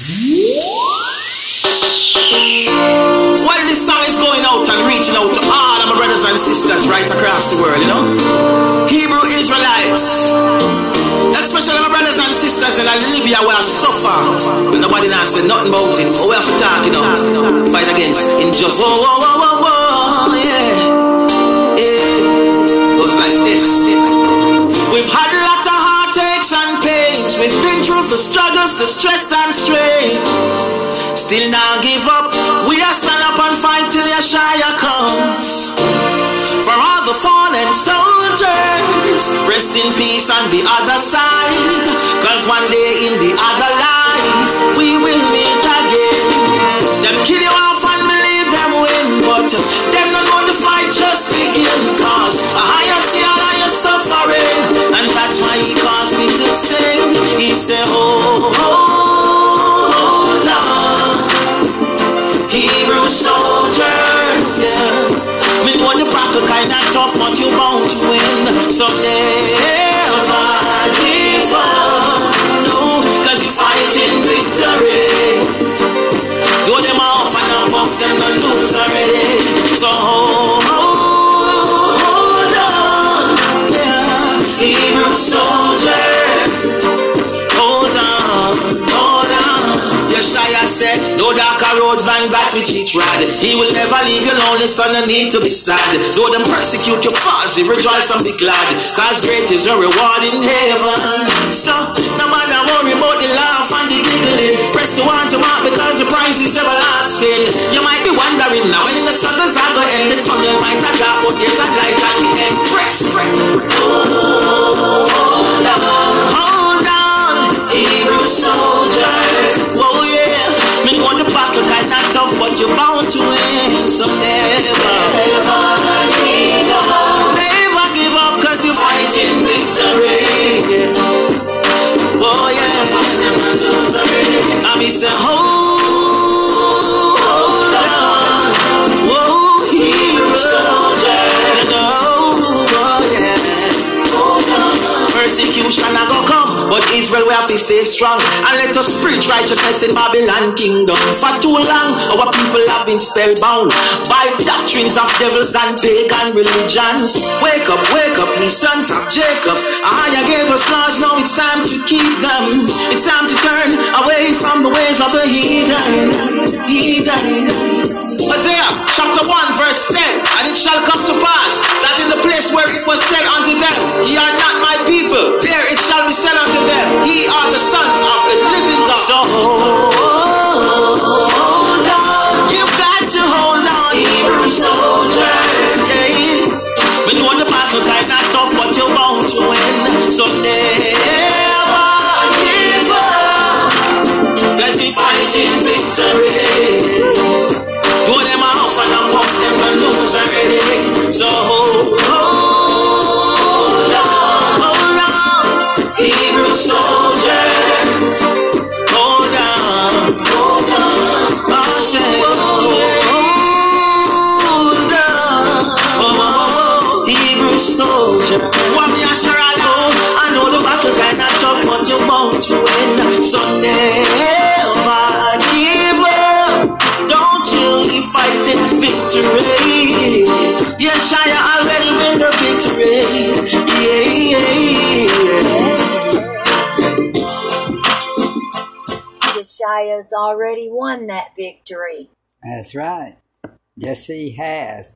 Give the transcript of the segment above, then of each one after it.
While this song is going out and reaching out to all of my brothers and sisters right across the world, you know, Hebrew Israelites, especially my brothers and sisters in Libya where I suffer, nobody now said nothing about it. Oh, we have to talk, you know, fight against injustice. Whoa, whoa, whoa, whoa, whoa, yeah, yeah, goes like this. We've had a lot of heartaches and pains. We've been through the struggles, the stress and. Still not give up. We are stand up and fight till Yeshua comes. For all the fallen soldiers, rest in peace on the other side. Cause one day in the other life, we will meet again. Them kill you off and believe them win, but them not know the fight just begin. Cause I see all your suffering, and that's why he calls me to sing. He said, oh, win. Than that which he tried. He will never leave you lonely, son, no need to be sad. Though them persecute you falsely, rejoice and be glad. Cause great is your reward in heaven. So, no matter worry about the laugh and the giggling. Press the one to mark because the price is everlasting. You might be wondering now when the struggles are to end, the tunnel might have dark, but there's a light at the end. Press, press. Oh, Hold you're bound to win. So never, never give fighting victory. Oh, yeah. Soldier. Oh, oh, yeah. Persecution I go but Israel we have to stay strong and let us preach righteousness in Babylon kingdom. For too long, our people have been spellbound by doctrines of devils and pagan religions. Wake up, wake up, ye sons of Jacob. I gave us laws, now it's time to keep them. It's time to turn away from the ways of the heathen. Heathen. Isaiah chapter 1 verse 10 And it shall come to pass that in the place where it was said unto them Ye are not my people shall be said unto them? Ye are the sons of the living God. So Yeshua's already won that victory. That's right. Yes, he has.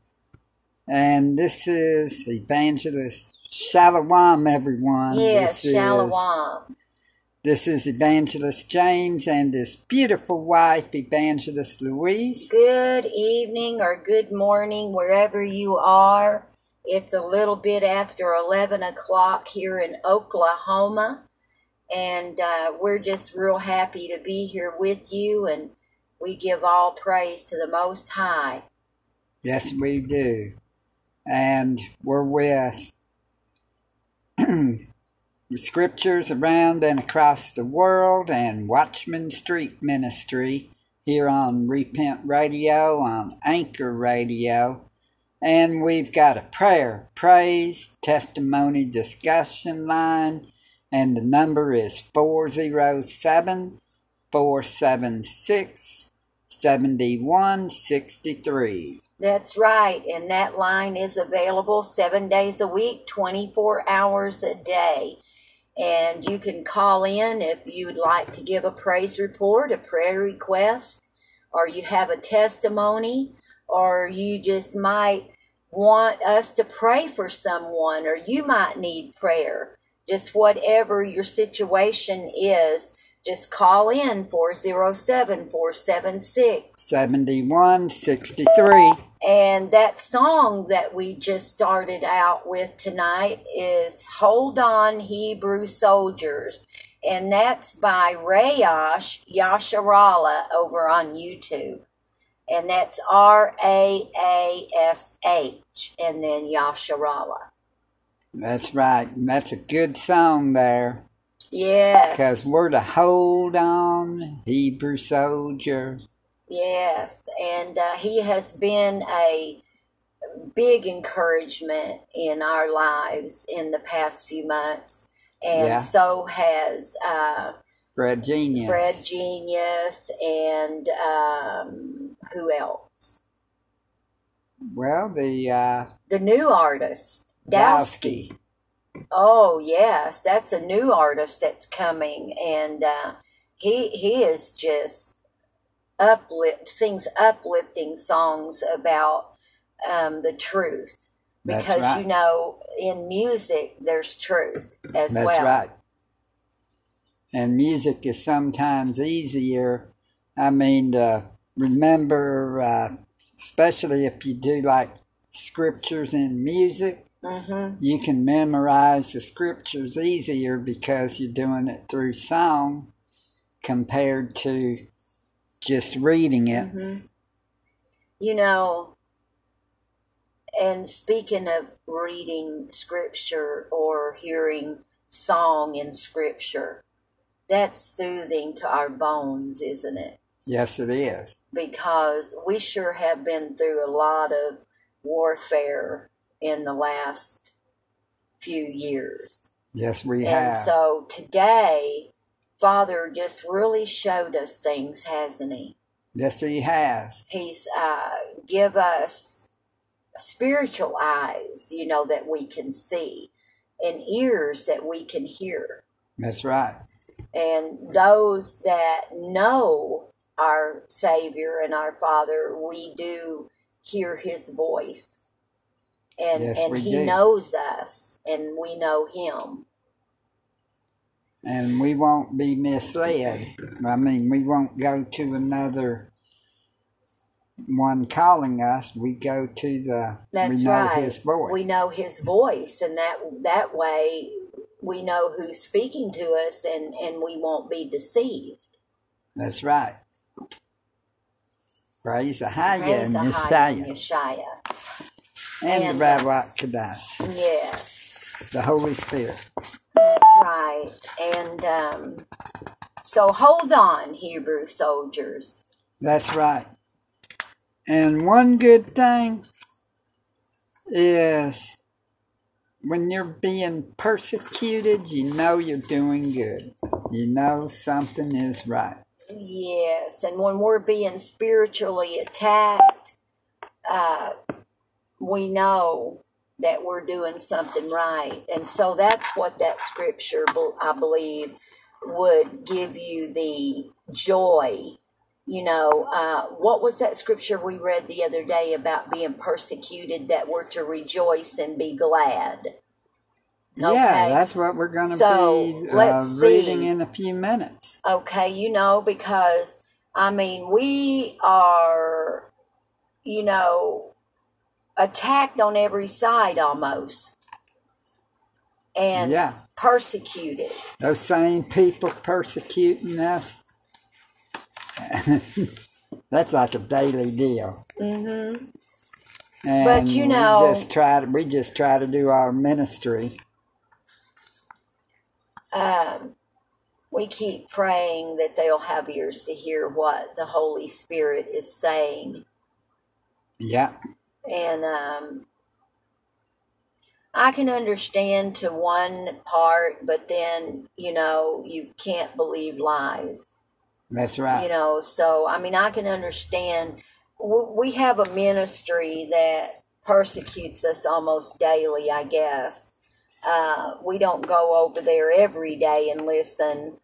And this is Evangelist Shalom, everyone. Yes, this Shalom. Is, this is Evangelist James and his beautiful wife, Evangelist Louise. Good evening or good morning, wherever you are. It's a little bit after 11 o'clock here in Oklahoma, and uh, we're just real happy to be here with you, and we give all praise to the Most High. Yes, we do. And we're with scriptures around and across the world and Watchman Street Ministry here on Repent Radio, on Anchor Radio. And we've got a prayer, praise, testimony discussion line, and the number is 407 476 7163. That's right, and that line is available seven days a week, 24 hours a day. And you can call in if you'd like to give a praise report, a prayer request, or you have a testimony, or you just might want us to pray for someone, or you might need prayer. Just whatever your situation is, just call in 407 476 7163. And that song that we just started out with tonight is Hold On Hebrew Soldiers. And that's by Rayash Yasharala over on YouTube. And that's R A A S H and then Yasharala. That's right. That's a good song there. Yes. Because we're to hold on, Hebrew soldier. Yes, and uh, he has been a big encouragement in our lives in the past few months, and Yeah. so has uh, Fred Genius. Fred Genius and um, who else? Well, the uh, The new artist, Dowski. Oh yes, that's a new artist that's coming, and uh, he he is just uplift sings uplifting songs about um, the truth because right. you know in music there's truth as That's well. right. And music is sometimes easier. I mean, to remember, uh, especially if you do like scriptures in music, Mm-hmm. you can memorize the scriptures easier because you're doing it through song compared to just reading it. hmm You know, and speaking of reading scripture or hearing song in scripture, that's soothing to our bones, isn't it? Yes, it is. Because we sure have been through a lot of warfare in the last few years. Yes, we And have. so today, Father just really showed us things, hasn't he? yes, he has. He's uh, give us spiritual eyes, you know, that we can see, and ears that we can hear. That's right. And those that know our Savior and our Father, we do hear His voice, and Yes, and He do. knows us, and we know Him. and we won't be misled. I mean, we won't go to another one calling us. We go to the That's we know right. his voice. We know His voice, and that that way we know who's speaking to us, and and we won't be deceived. That's right. Praise the high Praise and the high Yeshaya Yeshaya. And and, the uh, Ruach Kadash, Yes. the Holy Spirit. That's right. And um, so hold on, Hebrew soldiers. That's right. And one good thing is when you're being persecuted, you know you're doing good. You know something is right. Yes. And when we're being spiritually attacked, uh, we know that we're doing something right. And so that's what that scripture, I believe, would give you the joy. You know, uh, what was that scripture we read the other day about being persecuted that we're to rejoice and be glad? Yeah, that's what we're going to So, be uh, let's reading see. in a few minutes. Okay, you know, because I mean, we are, you know, attacked on every side almost and yeah, persecuted. those same people persecuting us. that's like a daily deal. hmm And But, you know- we just try to we just try to do our ministry. Um, we keep praying that they'll have ears to hear what the Holy Spirit is saying. Yeah, And um, I can understand to one part, but then, you know, you can't believe lies. That's right. You know, so I mean, I can understand. We have a ministry that persecutes us almost daily, I guess. Uh, we don't go over there every day and listen,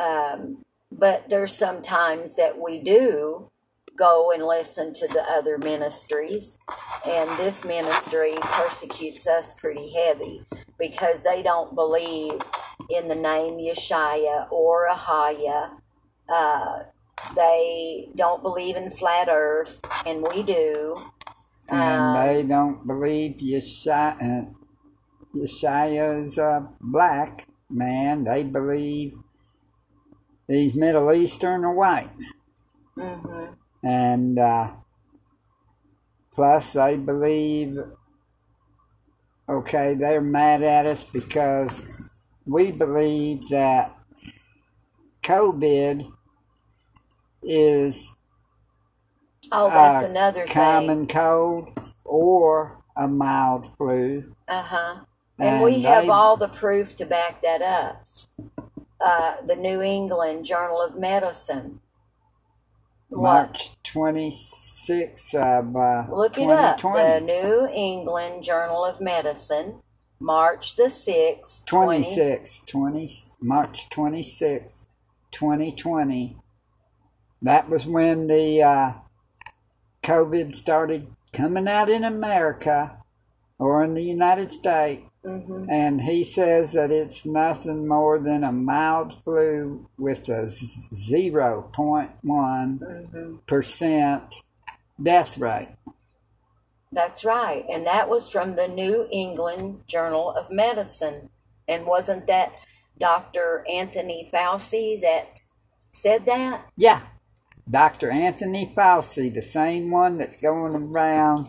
um, but there's some times that we do go and listen to the other ministries, and this ministry persecutes us pretty heavy because they don't believe in the name Yeshaya or Ahaya. Uh, they don't believe in flat Earth, and we do. and Um, they don't believe Yeshua, Yeshua is a black man. They believe he's Middle Eastern or white. mhm. And uh, plus, they believe, okay, they're mad at us because we believe that COVID is Oh, that's uh, another common thing. cold or a mild flu. Uh huh. And, we And have they- all the proof to back that up. Uh, the New England Journal of Medicine. March 26th of uh, Look it up. The New England Journal of Medicine, March the 6th, 20. 26, 20, March 26, 2020. That was when the uh, COVID started coming out in America or in the United States. Hmm And he says that it's nothing more than a mild flu with a 0.1% hmm death rate. That's right. And that was from the New England Journal of Medicine. And wasn't that Dr. Anthony Fauci that said that? Yeah, Dr. Anthony Fauci, the same one that's going around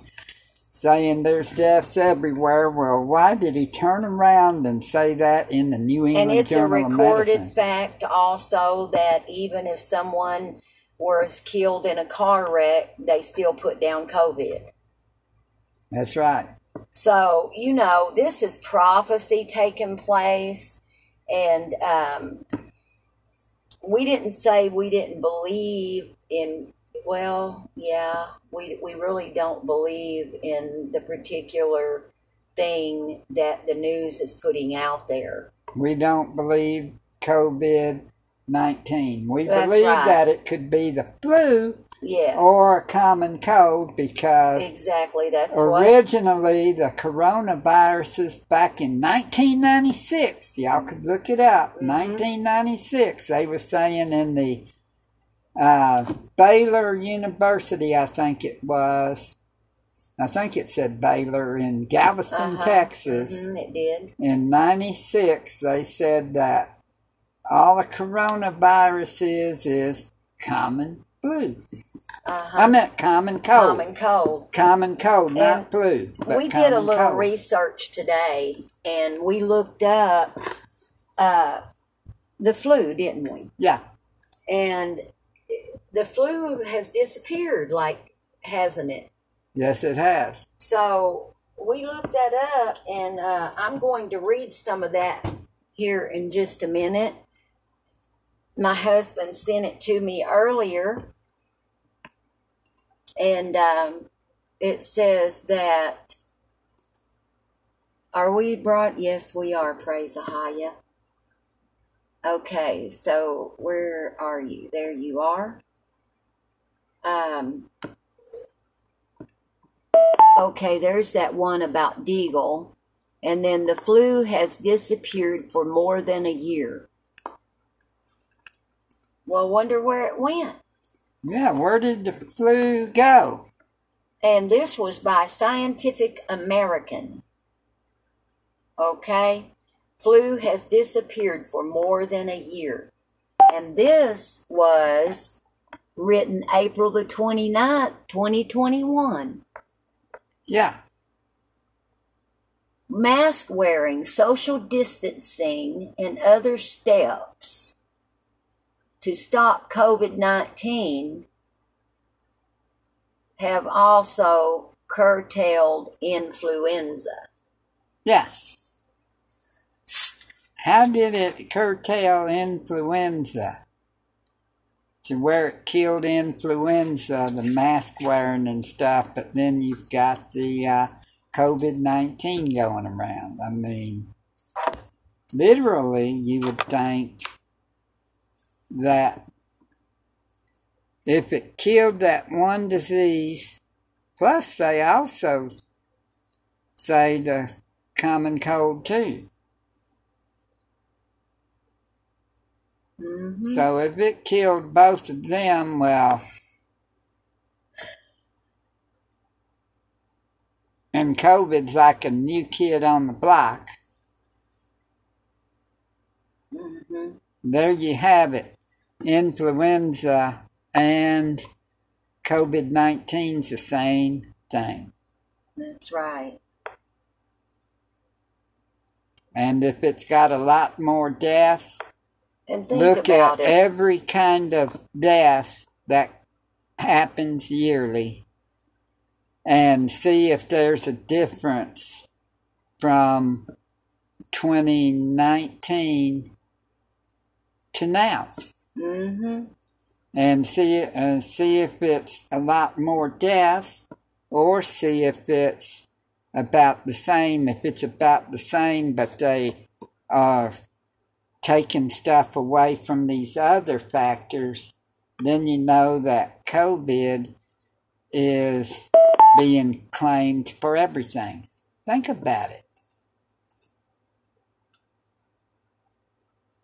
saying there's deaths everywhere. Well, why did he turn around and say that in the New England Journal and it's a Journal of recorded fact also that even if someone was killed in a car wreck, they still put down COVID. That's right. So, you know, this is prophecy taking place. And um, we didn't say we didn't believe in, well, yeah, we, we really don't believe in the particular thing that the news is putting out there. We don't believe COVID 19. We That's believe right. that it could be the flu Yes. or a common cold because exactly. That's what. originally the coronaviruses back in 1996 y'all could look it up Mhm. 1996 they were saying in the uh, baylor university i think it was i think it said baylor in galveston Uh-huh. texas Mhm, it did. in 96 they said that all the coronavirus is is common flu Uh-huh. i meant common cold Common cold. common cold, not And flu. We did a little cold. research today and we looked up uh, the flu, didn't we? Yeah, And the flu has disappeared, like, hasn't it? yes, it has. So we looked that up, and uh, I'm going to read some of that here in just a minute. My husband sent it to me earlier, and um, it says that. Are we brought? Yes, we are. Praise Ahaya. Okay, so where are you? There you are. Um, Okay, there's that one about Deagle. And then the flu has disappeared for more than a year. Well, wonder where it went. Yeah, where did the flu go? And this was by Scientific American. Okay? Flu has disappeared for more than a year. And this was written April the 29th, 2021. Yeah, mask wearing, social distancing, and other steps to stop COVID 19 have also curtailed influenza. yeah. How did it curtail influenza? To where it killed influenza, the mask wearing and stuff, but then you've got the uh, COVID 19 going around. I mean, literally, you would think that if it killed that one disease, plus they also say the common cold too. Mm-hmm. So if it killed both of them, well, and COVID's like a new kid on the block. Mm-hmm. There you have it. Influenza and COVID 19's the same thing. That's right. And if it's got a lot more deaths, And look at it. every kind of death that happens yearly and see if there's a difference from 2019 to now mm-hmm. and see uh, see if it's a lot more deaths or see if it's about the same if it's about the same but they are taking stuff away from these other factors then you know that covid is being claimed for everything. Think about it.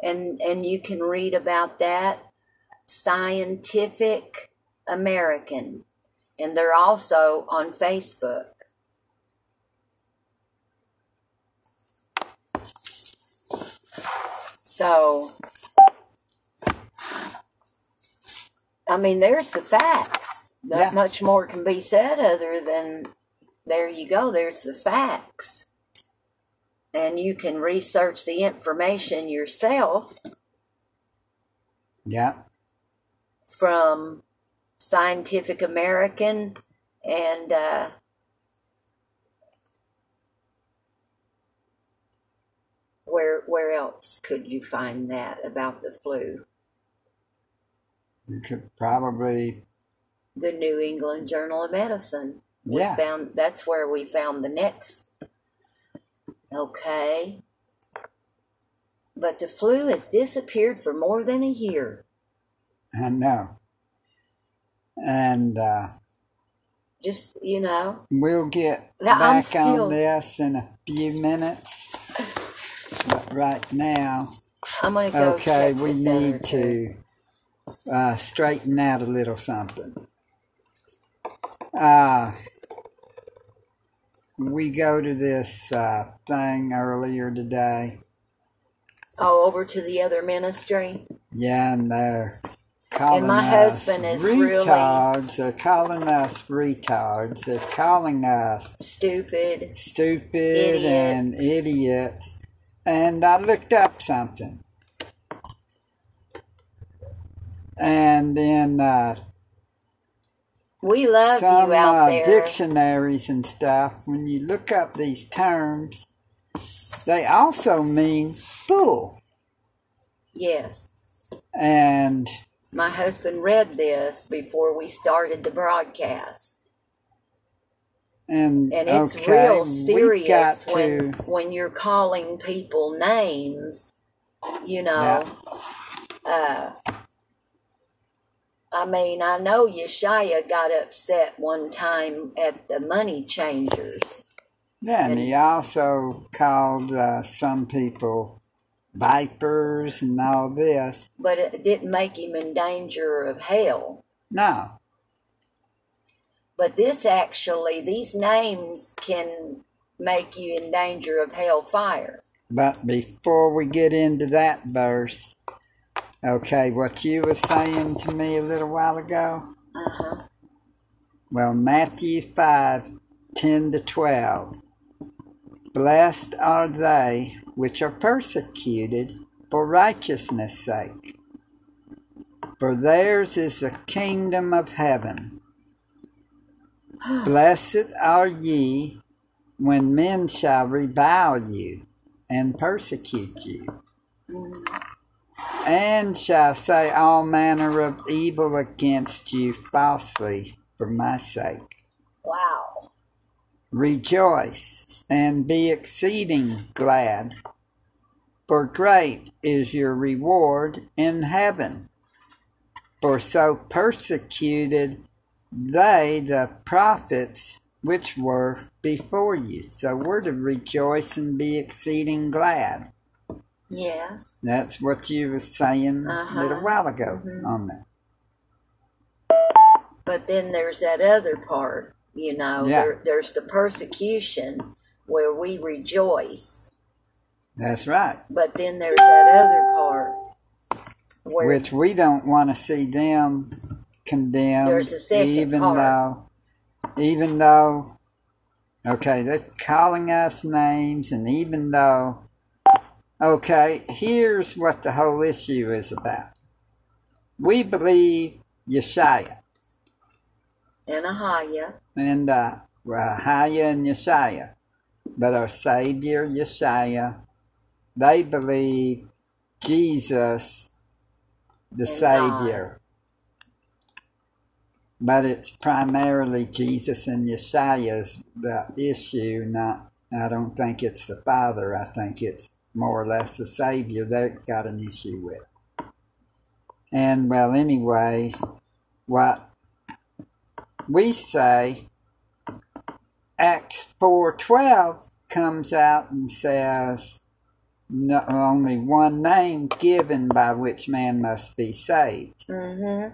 And and you can read about that. Scientific american. And they're also on facebook so i mean there's the facts. Not Yeah. much more can be said other than there you go there's the facts. And you can research the information yourself yeah. from Scientific American and uh, where where else could you find that about the flu? you could probably The New England Journal of Medicine. We Yeah. found that's where we found the next. Okay. But the flu has disappeared for more than a year. i know and uh Just you know, We'll get Now, back still- on this in a few minutes. Right now, I'm gonna go. okay, we need to uh, straighten out a little something. Uh, we go to this uh, thing earlier today. Oh, over to the other ministry. Yeah, and they're calling my us husband is really- retards. They're calling us retards. They're calling us Stupid. stupid and idiots. And I looked up something. And then uh, We love some you out uh, there. dictionaries and stuff, when you look up these terms, they also mean fool. Yes. And My husband read this before we started the broadcast. And, And it's okay, real serious to when when you're calling people names, you know. Uh I mean, I know Yeshaya got upset one time at the money changers. Yeah, and he also called uh, some people vipers and all this. but it didn't make him in danger of hell. No, But this actually, these names can make you in danger of hellfire. but before we get into that verse, okay, what you were saying to me a little while ago? Uh huh. Well, Matthew 5 10 to 12. Blessed are they which are persecuted for righteousness' sake, for theirs is the kingdom of heaven. Blessed are ye when men shall revile you and persecute you, and shall say all manner of evil against you falsely for my sake. Wow. Rejoice and be exceeding glad, for great is your reward in heaven. For so persecuted they the prophets which were before you. So we're to rejoice and be exceeding glad. Yes. That's what you were saying Uh-huh. a little while ago Mhm. on that. But then there's that other part, you know, Yeah. there, there's the persecution where we rejoice. That's right. But then there's that other part where Which we don't want to see them condemned. There's a second even part. though, even though, okay, they're calling us names, and even though, okay, here's what the whole issue is about. We believe Yeshaya and Ahaya, and uh, and Yeshaya, but our Savior Yeshaya, they believe Jesus, the And Savior. But it's primarily Jesus and Yeshaya's the issue, not, I don't think it's the Father. I think it's more or less the Savior they've got an issue with. And, well, anyways, what we say Acts 4:12 comes out and says no, only one name given by which man must be saved. hmm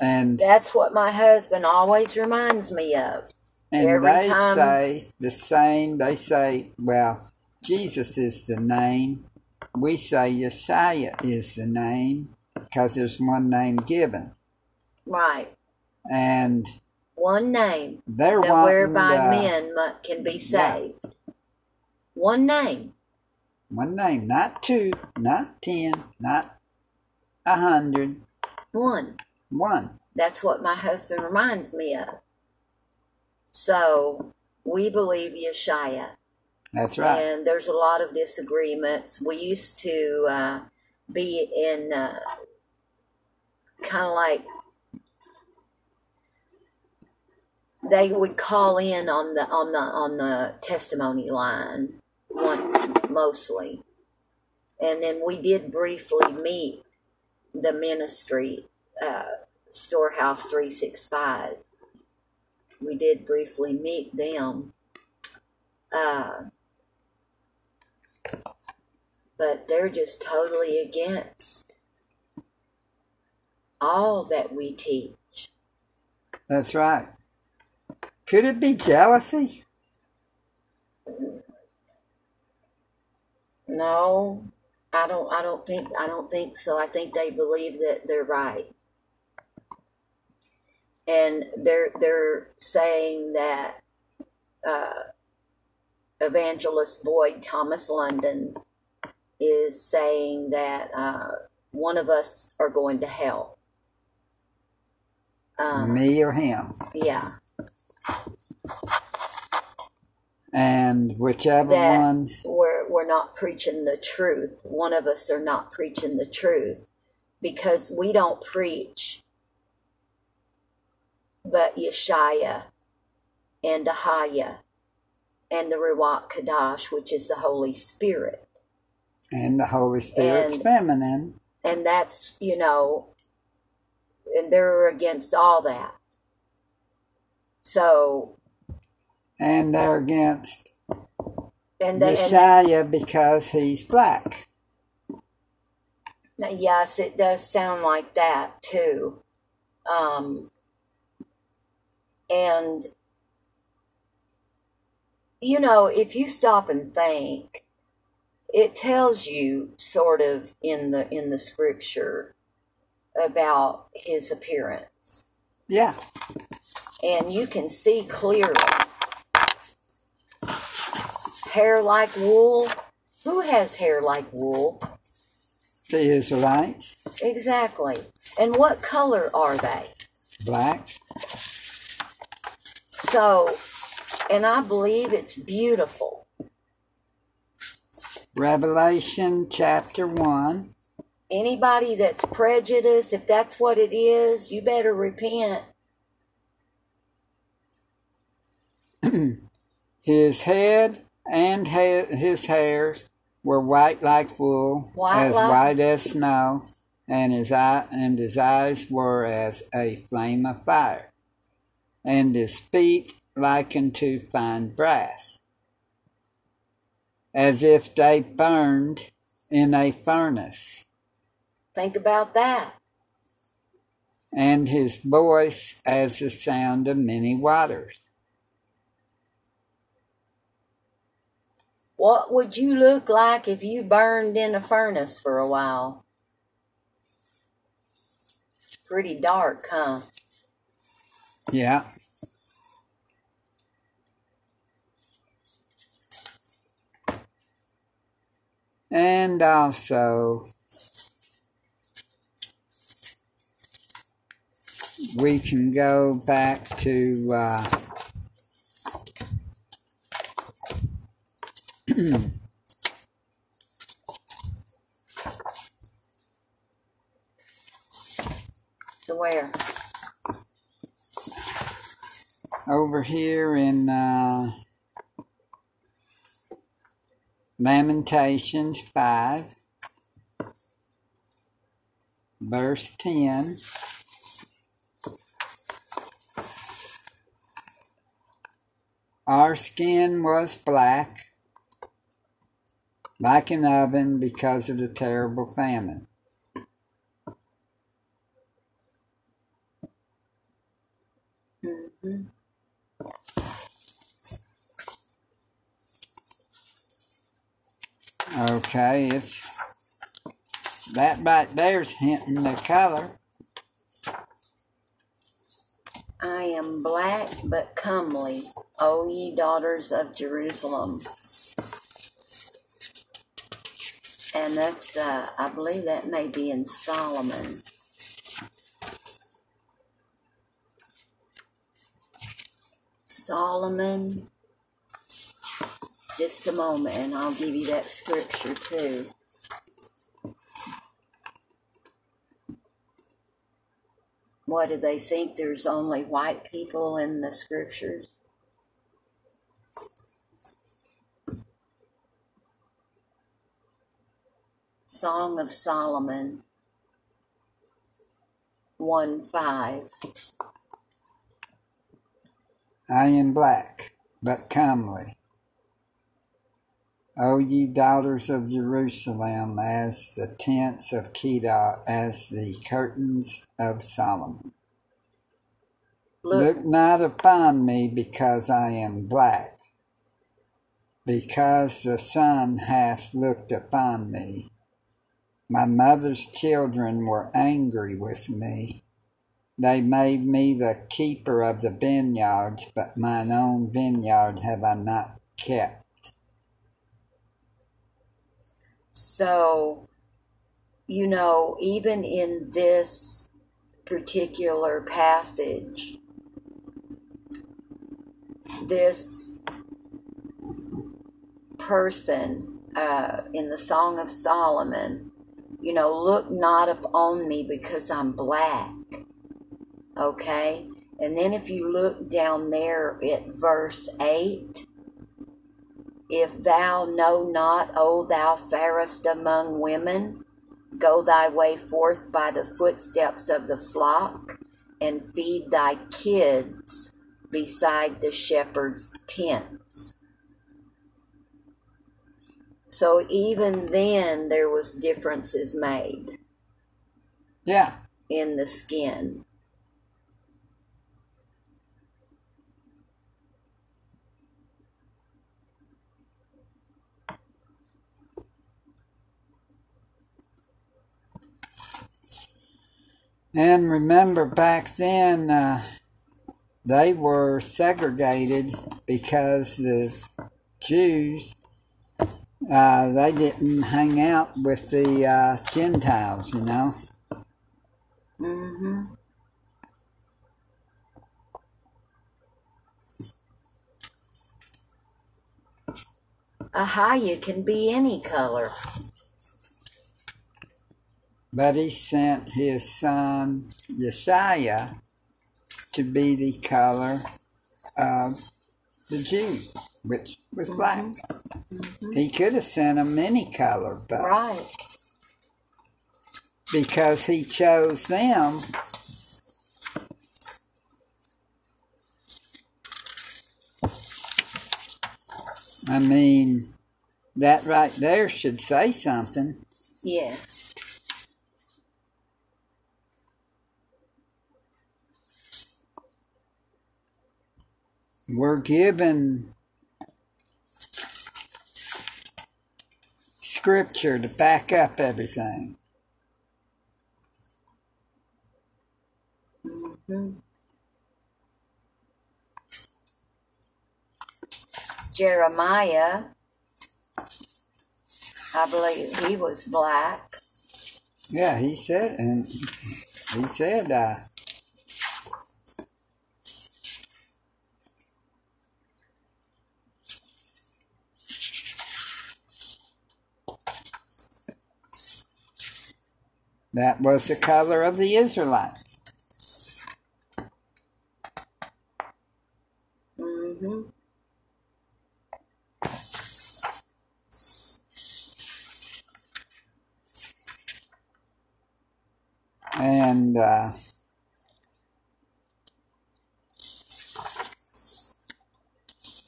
And that's what my husband always reminds me of. and every they time- say the same they say, well, Jesus is the name. We say Yeshaya is the name because there's one name given. Right. And One name they're that whereby uh, men can be saved. One name. one name, not two, not ten, not a hundred, One. One. That's what my husband reminds me of. So we believe Yeshaya. That's right. And there's a lot of disagreements. We used to uh, be in uh, kind of like they would call in on the on the on the testimony line one mostly and then we did briefly meet the ministry uh, storehouse 365 we did briefly meet them uh, but they're just totally against all that we teach That's right. Could it be jealousy? No, I don't. I don't think. I don't think so. I think they believe that they're right, and they're they're saying that uh, evangelist Boyd Thomas London is saying that uh, one of us are going to hell. Um, Me or him? yeah, And whichever That- ones, we're we're not preaching the truth. One of us are not preaching the truth because we don't preach but Yeshaya and Ahaya and the Ruach Kadash, which is the Holy Spirit. and the Holy Spirit's And- feminine. And that's, you know, and they're against all that. So, And they're against and they, because he's black. Yes, it does sound like that too. Um, and you know, if you stop and think, it tells you sort of in the in the scripture about his appearance, Yeah. and you can see clearly. Hair like wool. Who has hair like wool? The Israelites, Exactly. And what color are they? black. So, and I believe it's beautiful. Revelation chapter 1. Anybody that's prejudiced, if that's what it is, you better repent. His head and ha- his hairs were white like wool, White as like- white as snow, and his eye and his eyes were as a flame of fire, and his feet like unto fine brass, as if they burned in a furnace, Think about that. and his voice as the sound of many waters. What would you look like if you burned in a furnace for a while? Pretty dark, huh? Yeah. And also, we can go back to uh, where? Over here in uh, Lamentations 5, verse 10. Our skin was black, like an oven, because of the terrible famine. hmm Okay, it's that right there's hinting the color. I am black but comely, O ye daughters of Jerusalem. And that's, uh, I believe that may be in Solomon. Solomon. Just a moment, and I'll give you that scripture too. What do they think? There's only white people in the scriptures? Song of Solomon 1 5. I am black, but comely. O ye daughters of Jerusalem, as the tents of Kedar, as the curtains of Solomon. Look, Look not upon me because I am black, because the sun hath looked upon me. My mother's children were angry with me. They made me the keeper of the vineyards, but mine own vineyard have I not kept. So, you know, even in this particular passage, this person uh, in the Song of Solomon, you know, look not upon me because I'm black. Okay? And then if you look down there at verse 8, if thou know not, O thou fairest among women, go thy way forth by the footsteps of the flock, and feed thy kids beside the shepherd's tents. So even then there was differences made Yeah, in the skin. And remember back then uh, they were segregated because the Jews uh, they didn't hang out with the uh, Gentiles, you know. hmm Ahia can be any color. But he sent his son Yeshaya to be the color of the Jews, which was black. Mm-hmm. He could have sent them any color, but Right. because he chose them, I mean, that right there should say something. Yes. We're given scripture to back up everything. Jeremiah, I believe he was black. Yeah, he said, and he said, uh, that was the color of the Israelites. Mm-hmm. And uh,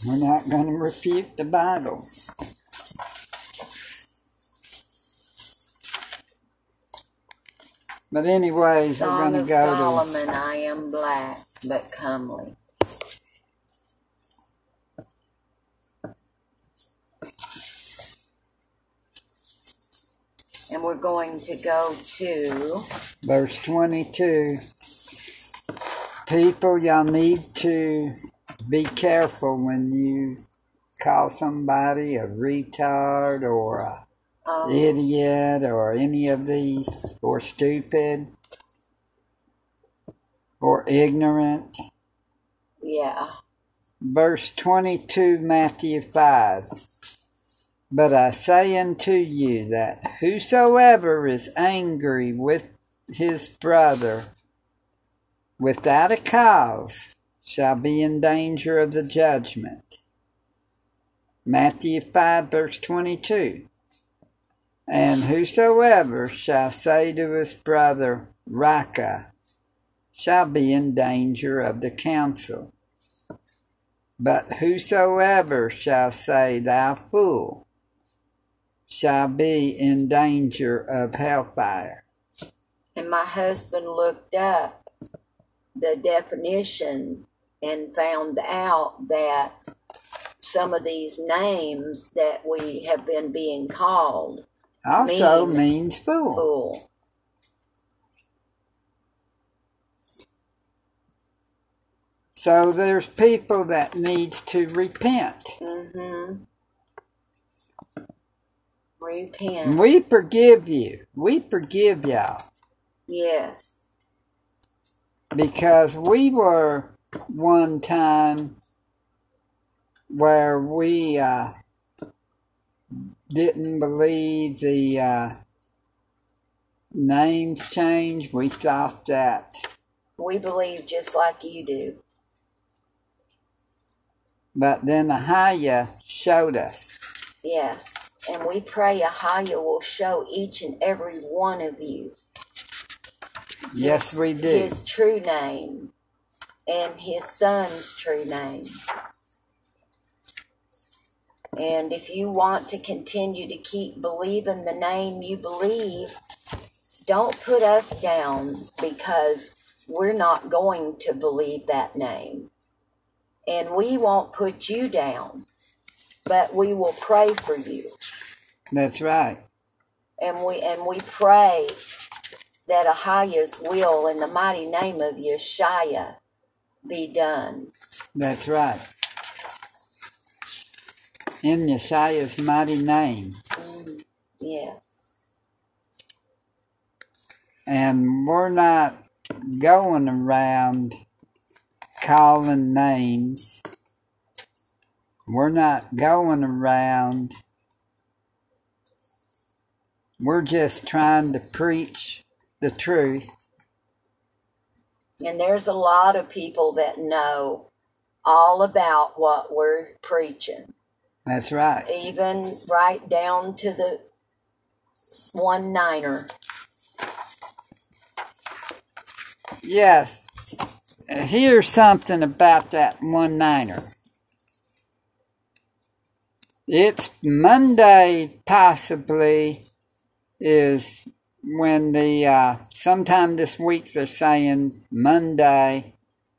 we're not going to refute the Bible. But anyways, we're Song going to go to Solomon, I am black but comely. And we're going to go to verse 22. People, y'all need to be careful when you call somebody a retard or a um, idiot or any of these, or stupid, or ignorant. yeah. Verse 22, Matthew 5. But I say unto you that whosoever is angry with his brother without a cause shall be in danger of the judgment. Matthew 5, verse 22. And whosoever shall say to his brother, Raca, shall be in danger of the council. But whosoever shall say, Thou fool, shall be in danger of hellfire. And my husband looked up the definition and found out that some of these names that we have been being called Also Mean. means fool. fool. So there's people that needs to repent. Mm-hmm. Repent. We forgive you. We forgive y'all Yes. because we were one time where we uh, didn't believe the uh, names change. We thought that, We believe just like you do. but then Ahaya showed us. Yes. And we pray Ahaya will show each and every one of you Yes, we do. his true name and his son's true name. And if you want to continue to keep believing the name you believe, don't put us down because we're not going to believe that name. And we won't put you down, but we will pray for you. That's right. And we and we pray that Ahaya's will in the mighty name of Yeshua be done. That's right. In Yeshua's mighty name. Yes. And we're not going around calling names We're not going around. We're just trying to preach the truth. And there's a lot of people that know all about what we're preaching, That's right. even right down to the one niner. Yes. Here's something about that one niner. It's Monday, possibly, is when the, uh, sometime this week they're saying Monday,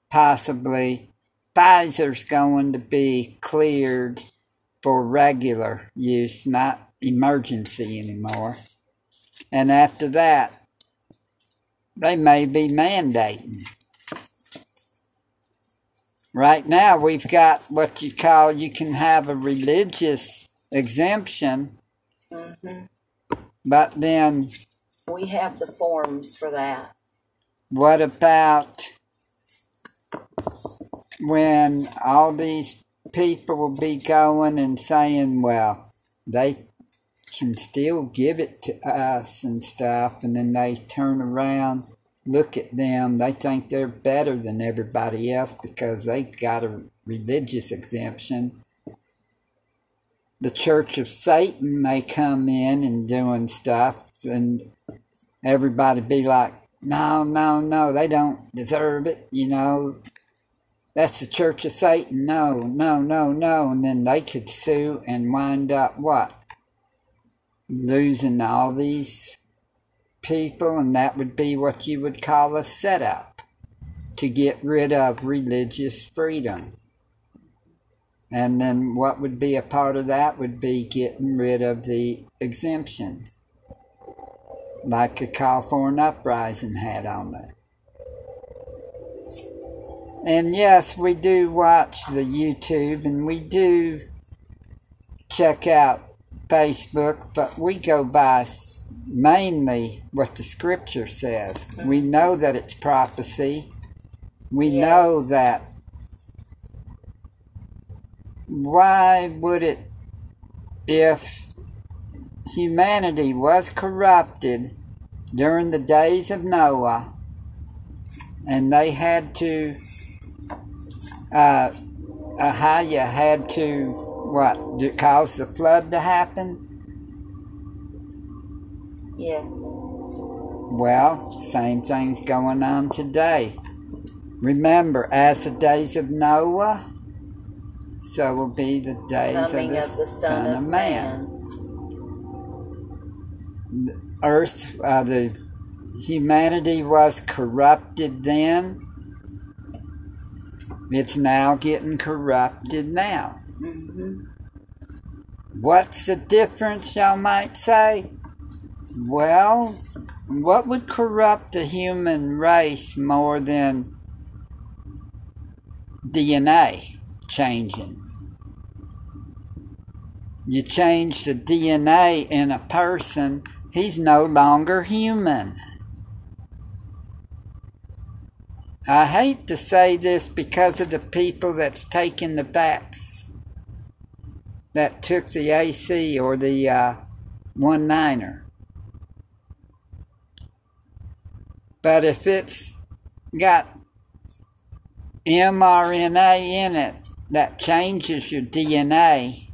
possibly, Pfizer's going to be cleared for regular use, not emergency anymore. And after that, they may be mandating. Right now, we've got what you call you can have a religious exemption, hmm but then We have the forms for that. what about when all these people will be going and saying, well, they can still give it to us and stuff, and then they turn around, look at them, they think they're better than everybody else because they got a religious exemption. The Church of Satan may come in and doing stuff, and everybody be like, no, no, no, they don't deserve it, you know. That's the Church of Satan. No, no, no, no. And then they could sue and wind up what? Losing all these people, and that would be what you would call a setup to get rid of religious freedom. And then what would be a part of that would be getting rid of the exemptions, like a call for an uprising had on there. And yes, we do watch the YouTube and we do check out Facebook, but we go by mainly what the scripture says. We know that it's prophecy. We Yes. know that. Why would it, if humanity was corrupted during the days of Noah and they had to uh, Ahaya had to what cause the flood to happen? Yes. Well, same thing's going on today. Remember, as the days of Noah, so will be the days Coming of the, of the Son of Man. Earth, uh, the humanity was corrupted then. It's now getting corrupted now. hmm What's the difference, y'all might say? Well, what would corrupt the human race more than DNA changing? You change the DNA in a person, he's no longer human. I hate to say this because of the people that's taking the backs that took the AC or the uh, one niner. But if it's got mRNA in it that changes your DNA,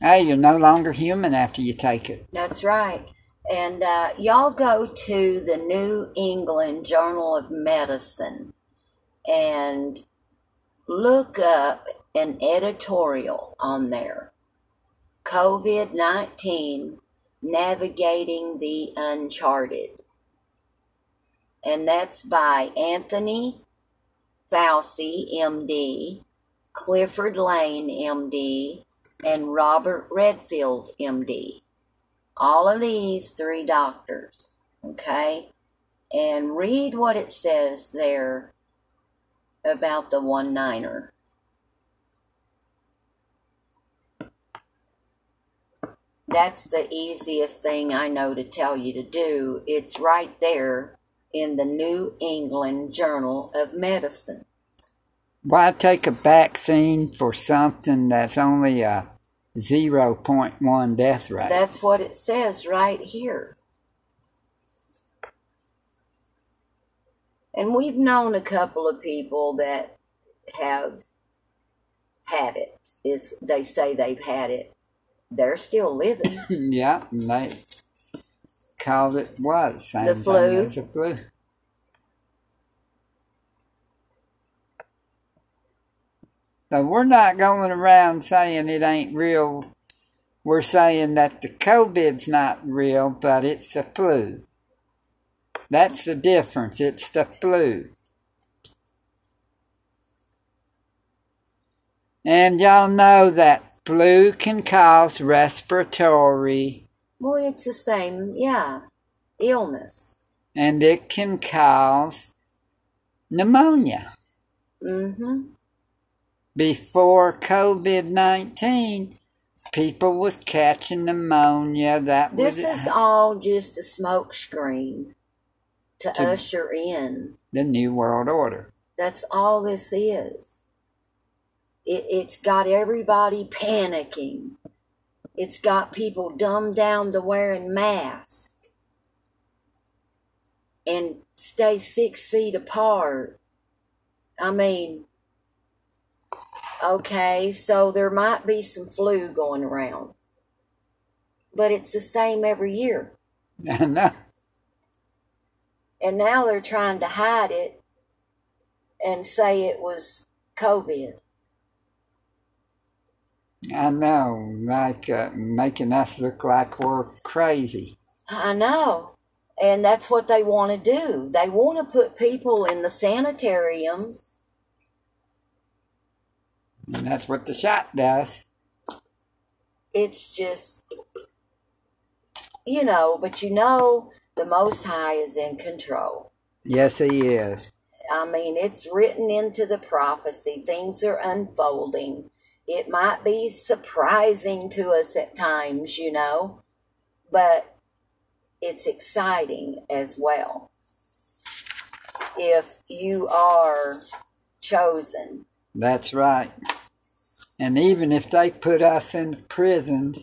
hey, you're no longer human after you take it. That's right. And uh, y'all go to the New England Journal of Medicine and look up an editorial on there COVID 19 Navigating the Uncharted. And that's by Anthony Fauci, MD, Clifford Lane, MD, and Robert Redfield, MD all of these three doctors, okay? And read what it says there about the one niner. That's the easiest thing I know to tell you to do. It's right there in the New England Journal of Medicine. Why take a vaccine for something that's only a 0.1 death rate? That's what it says right here. And we've known a couple of people that have had it. Is they say they've had it. They're still living. yeah, and they called it what? Same The thing flu. as the flu. So we're not going around saying it ain't real. We're saying that the COVID's not real, but it's the flu. That's the difference. It's the flu. And y'all know that flu can cause respiratory well, it's the same, yeah. Illness. and it can cause pneumonia. Mm-hmm. Before COVID 19, people was catching pneumonia. That This was is all just a smoke screen to, To- usher in. the New World Order. That's all this is. It, it's got everybody panicking. It's got people dumbed down to wearing masks and stay six feet apart. I mean, okay, so there might be some flu going around, but it's the same every year. I know. And now they're trying to hide it and say it was COVID. I know. Like uh, making us look like we're crazy. I know. And that's what they want to do. They want to put people in the sanitariums. And that's what the shot does. It's just, you know, but you know, the Most High is in control. Yes, he is. I mean, it's written into the prophecy. Things are unfolding. It might be surprising to us at times, you know, but it's exciting as well. If you are chosen, That's right. And even if they put us in prison,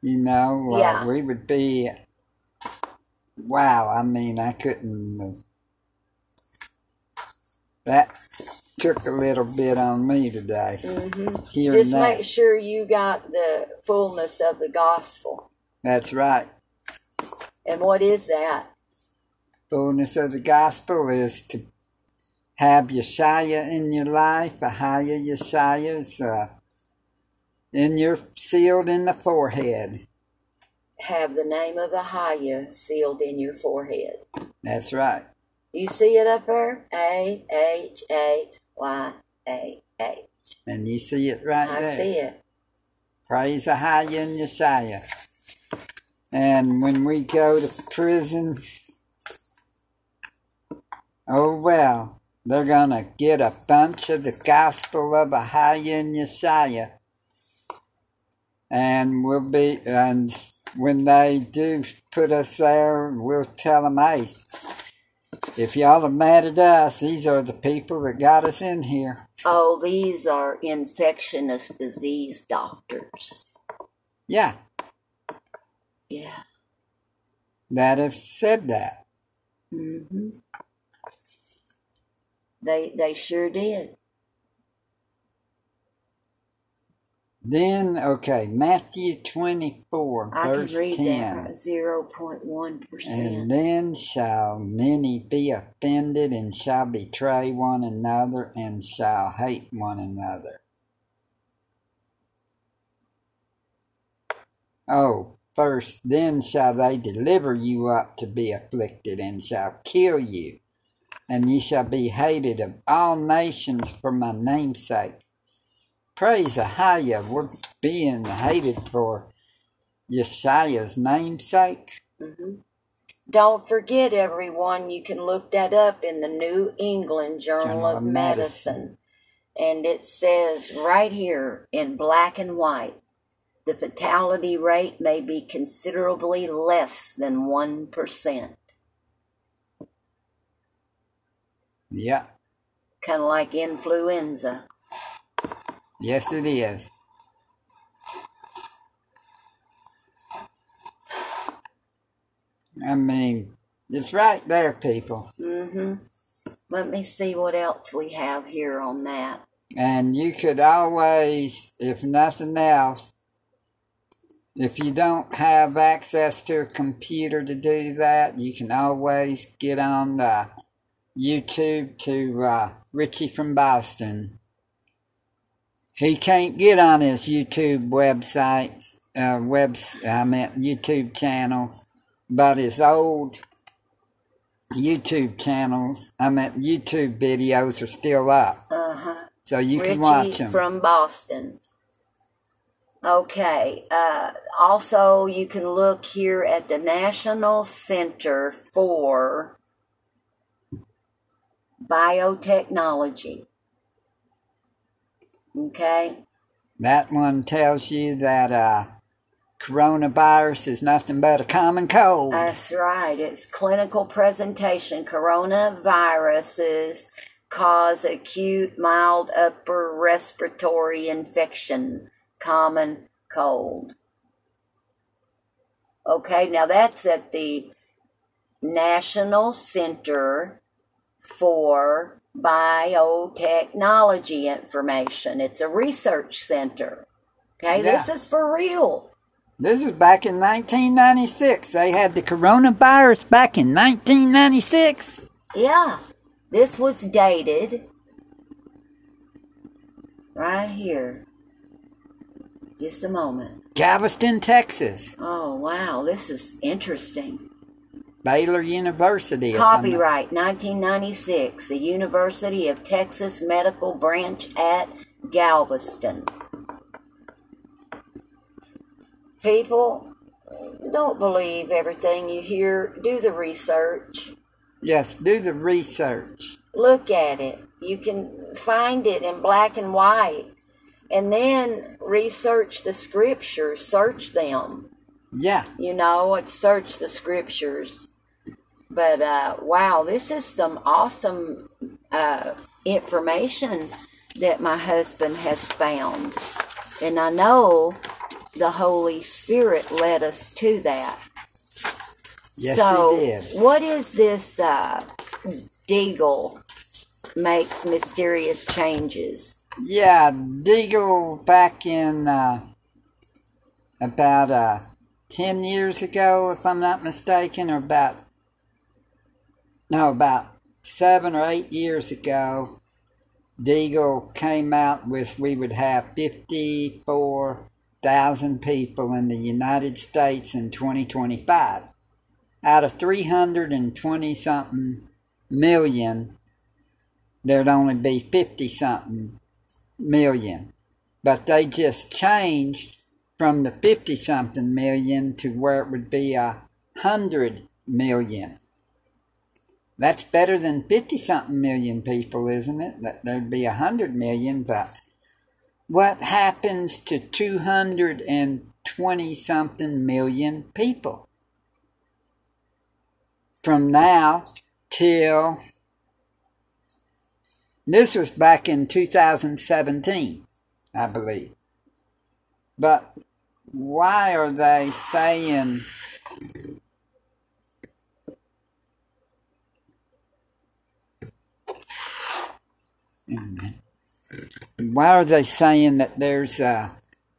you know, uh, Yeah. we would be. Wow, I mean, I couldn't. That took a little bit on me today. mhm, just that. make sure you got the fullness of the gospel. That's right. And what is that? Fullness of the gospel is to have Yeshua in your life, a higher is uh, in your sealed in the forehead. Have the name of Ahaya sealed in your forehead. That's right. You see it up there? A H A Y A H. And you see it right I there. I see it. Praise the high in Yeshua. And when we go to prison, oh well, they're gonna get a bunch of the gospel of Ahaya and Yeshua. And we'll be, and when they do put us there, we'll tell them, hey, if y'all are mad at us, these are the people that got us in here. Oh, these are infectious disease doctors. Yeah, Yeah. that have said that. hmm They they sure did. Then, okay, Matthew 24, I verse can read 10. zero point one And then shall many be offended and shall betray one another and shall hate one another. Oh, first, then shall they deliver you up to be afflicted and shall kill you, and ye shall be hated of all nations for my name's sake. Praise Ahaya, we're being hated for Yeshua's name's sake. hmm Don't forget, everyone, you can look that up in the New England Journal, Journal of of Medicine. Medicine. And it says right here in black and white the fatality rate may be considerably less than 1%. Yeah. kind of like influenza. Yes, it is. I mean, it's right there, people. Mm-hmm. Let me see what else we have here on that. And you could always, if nothing else, if you don't have access to a computer to do that, you can always get on uh, YouTube to uh, Richie from Boston. He can't get on his YouTube website, uh, webs, I meant YouTube channel, but his old YouTube channels, I meant YouTube videos are still up. Uh huh. So you Richie can watch them. from Boston. Okay. Uh, also, you can look here at the National Center for Biotechnology. Okay. That one tells you that uh, coronavirus is nothing but a common cold. That's right. It's clinical presentation. Coronaviruses cause acute, mild upper respiratory infection, common cold. Okay, now that's at the National Center for Biotechnology Information. It's a research center. Okay, this is for real. This was back in 1996. They had the coronavirus back in 1996. Yeah, this was dated right here. Just a moment. Galveston, Texas. Oh, wow, this is interesting. Baylor University. if I'm not- Copyright 1996, the University of Texas Medical Branch at Galveston. People, don't believe everything you hear. Do the research. Yes, do the research. look at it. You can find it in black and white. And then research the scriptures, search them. Yeah, You know, it's search the scriptures. But uh, wow, this is some awesome uh, information that my husband has found. And I know the Holy Spirit led us to that. yes, so, what is this uh, Deagel makes mysterious changes? Yeah, Deagel back in uh, about uh, 10 years ago, if I'm not mistaken, or about, no, about seven or eight years ago, Deagel came out with we would have 54,000 people in the United States in 2025. Out of 320 something million, there'd only be 50 something million. But they just changed from the 50 something million to where it would be a 100 million. That's better than 50 something million people, isn't it? That there'd be a 100 million, but what happens to 220 something million people? From now till this was back in 2017, I believe. But why are they saying why are they saying that there's uh,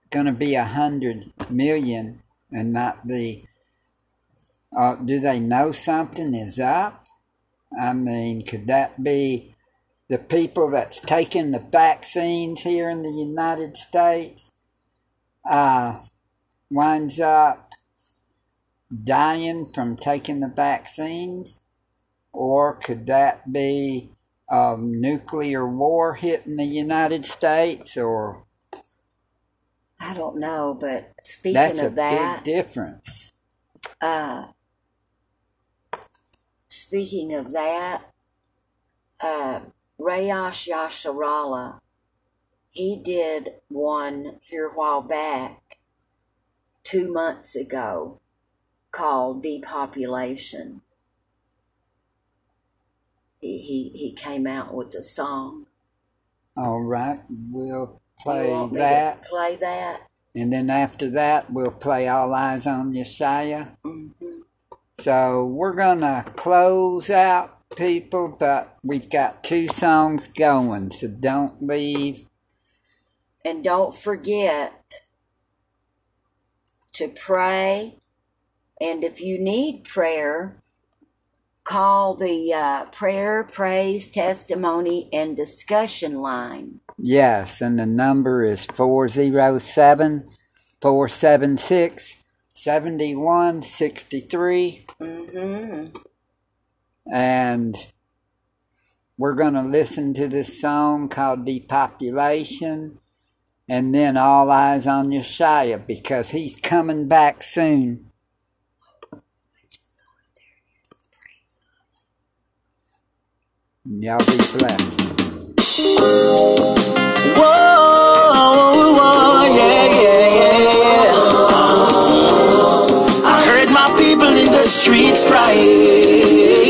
going to be a hundred million and not the uh, do they know something is up? I mean could that be the people that's taking the vaccines here in the united states uh, winds up dying from taking the vaccines? Or could that be um, nuclear war hitting the United States, or I don't know, but speaking that's a of that, big difference. uh, speaking of that, uh, Rayash Yasharala, he did one here a while back, two months ago, called Depopulation. He, he, he came out with the song. All right, we'll play You want me to that. Play that. And then after that, we'll play All Eyes on Yeshaya. Mm-hmm. So we're going to close out, people, but we've got two songs going, so don't leave. And don't forget to pray. And if you need prayer, call the uh, prayer, praise, testimony, and discussion line. Yes, and the number is 407 476 7163. Mm-hmm. And we're going to listen to this song called Depopulation and then All Eyes on Yeshua because he's coming back soon. Y'all be blessed. Whoa, whoa, yeah, yeah, yeah. I heard my people in the streets crying.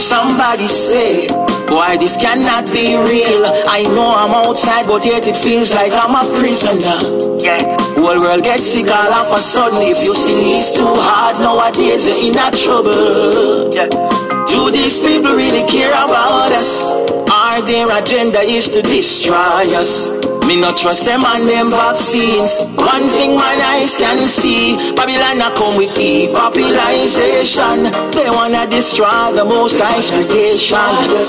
Somebody say, why this cannot be real. I know I'm outside, but yet it feels like I'm a prisoner. Yeah. Whole world gets sick all of a sudden. If you sing it's too hard nowadays, you're in a trouble. Yeah. Do these people really care about us? Or their agenda is to destroy us? Me not trust them and them vaccines. One thing my eyes can see, Babylon a come with depopulation. They wanna destroy the most high creation.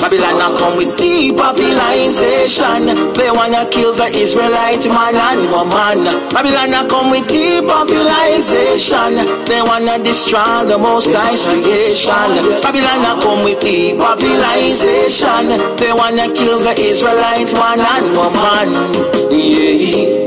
Babylon a come with depopulation. They wanna kill the Israelite man and woman. Babylon a come with depopulation. They wanna destroy the most high creation. Babylon a come with depopulation. They wanna kill the Israelite man and woman. Yeah.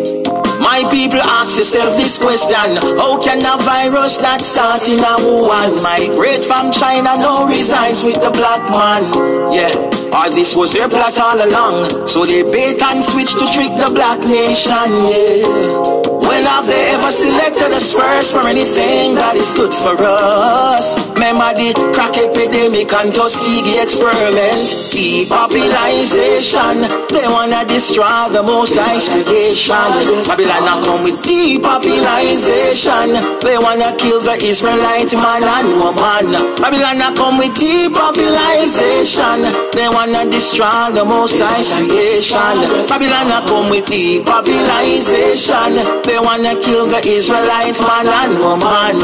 My people ask yourself this question. How can a virus that start in a Wuhan? Migrate from China now resides with the black man? Yeah, All this was their plot all along. So they bait and switch to trick the black nation, yeah well, have they ever selected us first for anything that is good for us? Remember the crack epidemic and Tuskegee experiment? Depopulation. They wanna destroy the most nice creation. Babylon a come with depopulation. They wanna kill the Israelite man and woman. Babylon a come with depopulation. They wanna destroy the most nice creation. Babylon a come with depopulation. They wanna kill the Israelite man and woman.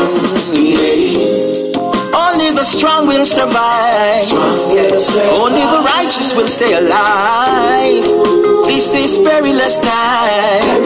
Yeah. Only the strong will survive. Only the righteous will stay alive. This is perilous time.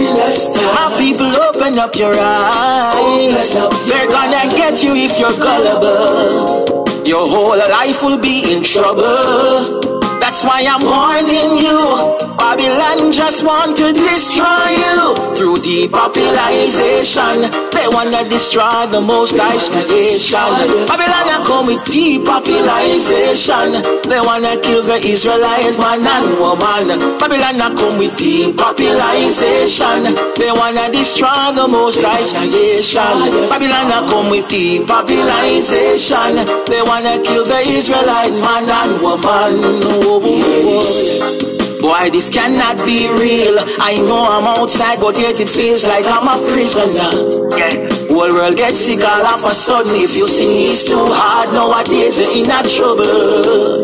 My people, open up your eyes. They're gonna get you if you're gullible. Your whole life will be in trouble. That's why I'm warning you. Babylon just want to destroy you through depopulation. They wanna destroy the most high creation. Babylon come with depopulation. They wanna kill the Israelites, man and woman. Babylon come with depopulation. They wanna destroy the most high creation. Babylon come with depopulation. They wanna kill the Israelites, man and woman. Boy. Boy, this cannot be real. I know I'm outside, but yet it feels like I'm a prisoner. Whole world gets sick all of a sudden. If you sing it's too hard nowadays, you're in a trouble.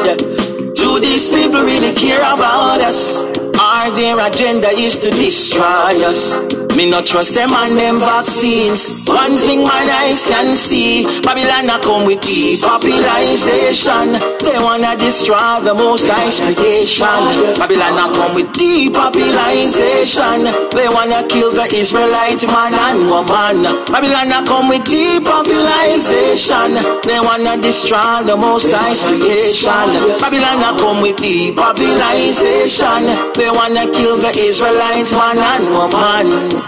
Do these people really care about us? Or their agenda is to destroy us? Me not trust them and them vaccines. One thing my eyes can see, Babylon a come with depopulation. They wanna destroy the most high creation. Babylon a come with depopulation. They wanna kill the Israelite man and woman. Babylon a come with depopulation. They wanna destroy the most high creation. Babylon a come with depopulation. They wanna kill the Israelite man and woman.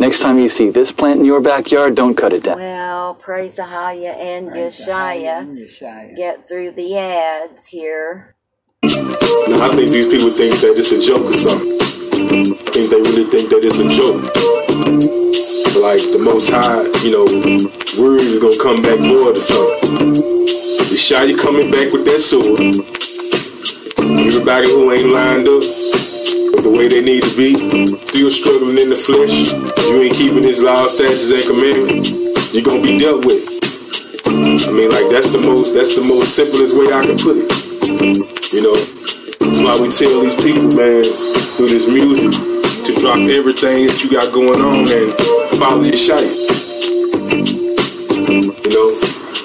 Next time you see this plant in your backyard, don't cut it down. Well, praise Ahaya and Yeshaya. Yeshaya. Get through the ads here. Now, I think these people think that it's a joke or something. I think they really think that it's a joke. like the Most High, you know, word is gonna come back void or something. Yeshaya coming back with that sword. Everybody who ain't lined up with the way they need to be, still struggling in the flesh, you ain't keeping his law, statutes, and commandments, you're gonna be dealt with. I mean, like that's the most that's the most simplest way I can put it. You know, that's why we tell these people, man, through this music, to drop everything that you got going on and follow your shite. You know,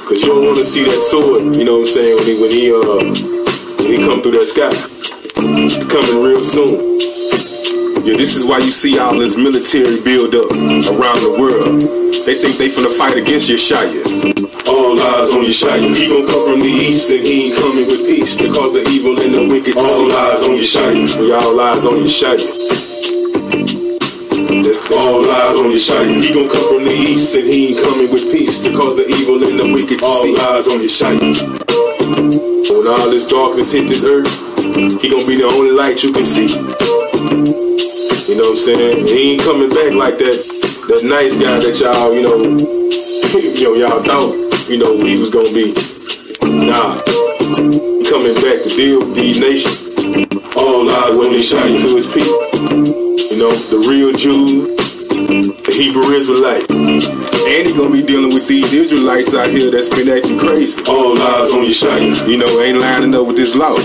because you don't want to see that sword. You know what I'm saying when he when he uh when he come through that sky. It's coming real soon. Yeah, this is why you see all this military build up around the world. They think they finna fight against Yeshaya. All eyes on Yeshaya. He gon' come from the east and he ain't coming with peace to cause the evil and the wicked. All eyes on Yeshaya. We all eyes on Yeshaya. All eyes on Yeshaya. He gon' come from the east and he ain't coming with peace to cause the evil and the wicked. All eyes on Yeshaya. When all this darkness hit this earth, he gon' be the only light you can see. You know what I'm saying? He ain't coming back like that that nice guy that y'all, you know, you know, y'all thought, you know, he was gonna be. Nah. He coming back to deal with these nations. All eyes on his shine to his people. You know, the real Jew, the Hebrew Israelite. And he gonna be dealing with these Israelites out here that's been acting crazy. All eyes on your shine. You know, ain't lining up with this law.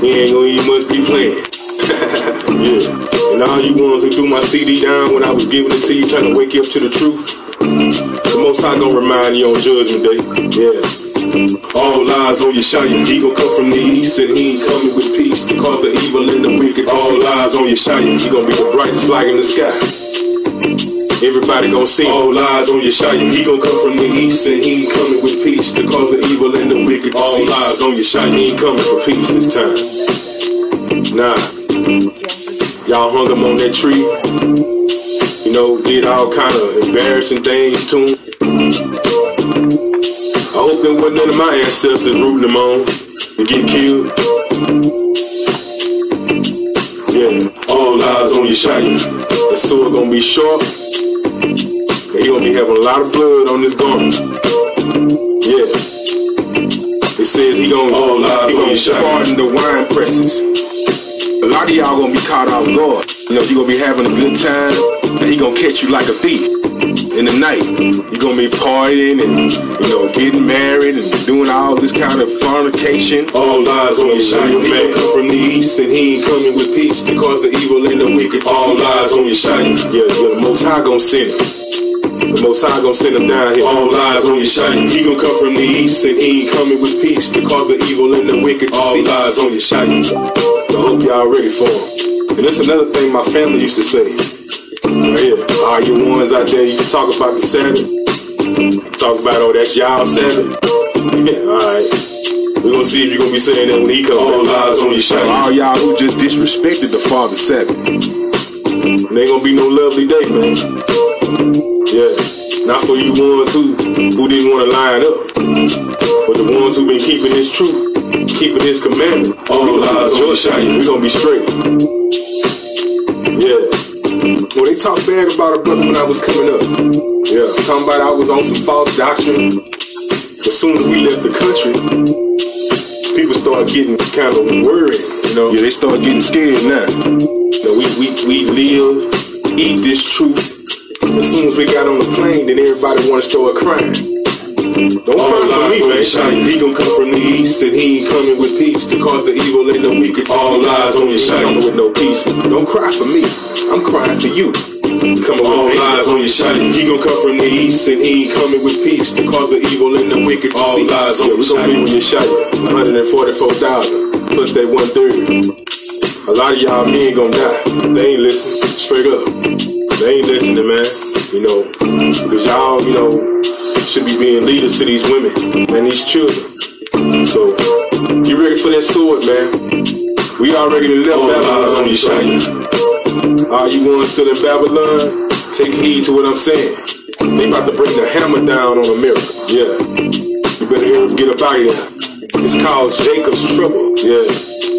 He ain't gonna, he must be playing. Yeah. And all you ones who threw my CD down when I was giving it to you, trying to wake you up to the truth. The most high gonna remind you on judgment day. Yeah. All lies on Yeshaya. He gon' come from the east and he ain't coming with peace to cause the evil and the wicked. All lies on Yeshaya. He gonna be the brightest light in the sky. Everybody gon' see all lies on Yeshaya. He gon' come from the east and he ain't coming with peace to cause the evil and the wicked. All lies on Yeshaya. He ain't coming for peace this time. Nah. Y'all hung him on that tree. You know, did all kind of embarrassing things to him. I hope there wasn't none of my ancestors rooting him on to get killed. Yeah, all eyes on Yeshaya. The sword gonna be sharp. And he gonna be having a lot of blood on his garment. Yeah. They said he gonna, all eyes he gonna sharpen the wine presses. A lot of y'all gonna be caught off guard. You know, you gonna be having a good time, and he gonna catch you like a thief in the night. you gonna be partying and, you know, getting married and doing all this kind of fornication. All lies on your shine. He gonna come from the east, and he ain't coming with peace to cause the evil and the wicked. All lies on your shine. Yeah, yeah, the Most High gonna send him. The Most High gonna send him down here. All eyes on your shine. He gonna come from the east and he ain't coming with peace to cause the evil and the wicked. All eyes on your shine. So I hope y'all ready for him. And that's another thing my family used to say. Oh, right here, all you ones out there, you can talk about the Sabbath. Talk about, oh, that's y'all Sabbath. Yeah, all right. We're gonna see if you're gonna be saying that when he comes. All eyes on your shine. All y'all who just disrespected the Father Sabbath. It ain't gonna be no lovely day, man. Yeah. Not for you ones who who didn't want to line up. But the ones who been keeping his truth, keeping his commandment. All on your shine. We gonna be straight. Yeah. Well, they talk bad about a brother when I was coming up. Yeah. Talking about I was on some false doctrine. As soon as we left the country, people start getting kind of worried. You know, yeah, they start getting scared now. You know, we we we live, eat this truth. As soon as we got on the plane, then everybody want to start crying. Don't cry for me, man. He gon' come from the east, and he ain't coming with peace to cause the evil and the wicked. All lies on your shine with no peace. Don't cry for me. I'm crying for you. Come on, all eyes on your shine. He gon' come from the east, and he ain't coming with peace to cause the evil and the wicked. All eyes on your shine. We gon' be with your shine. 144,000 plus that one third. A lot of y'all men gon' die. They ain't listen. Straight up. They ain't listening, man. You know, because y'all, you know, should be being leaders to these women and these children. So, you ready for that sword, man? We all ready already left Babylon on you, shine. Are you ones still in Babylon? Take heed to what I'm saying. They about to bring the hammer down on America. Yeah. You better get up out of here. It's called Jacob's Trouble. Yeah.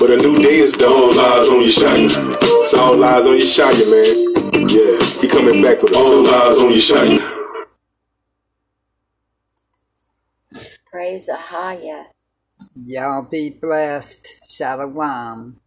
But a new day is dawn, lies on your shot. It's all lies on your shot, man. Yeah, he coming back with all lies on your shot. Praise Ahaya. Y'all be blessed. Shalom.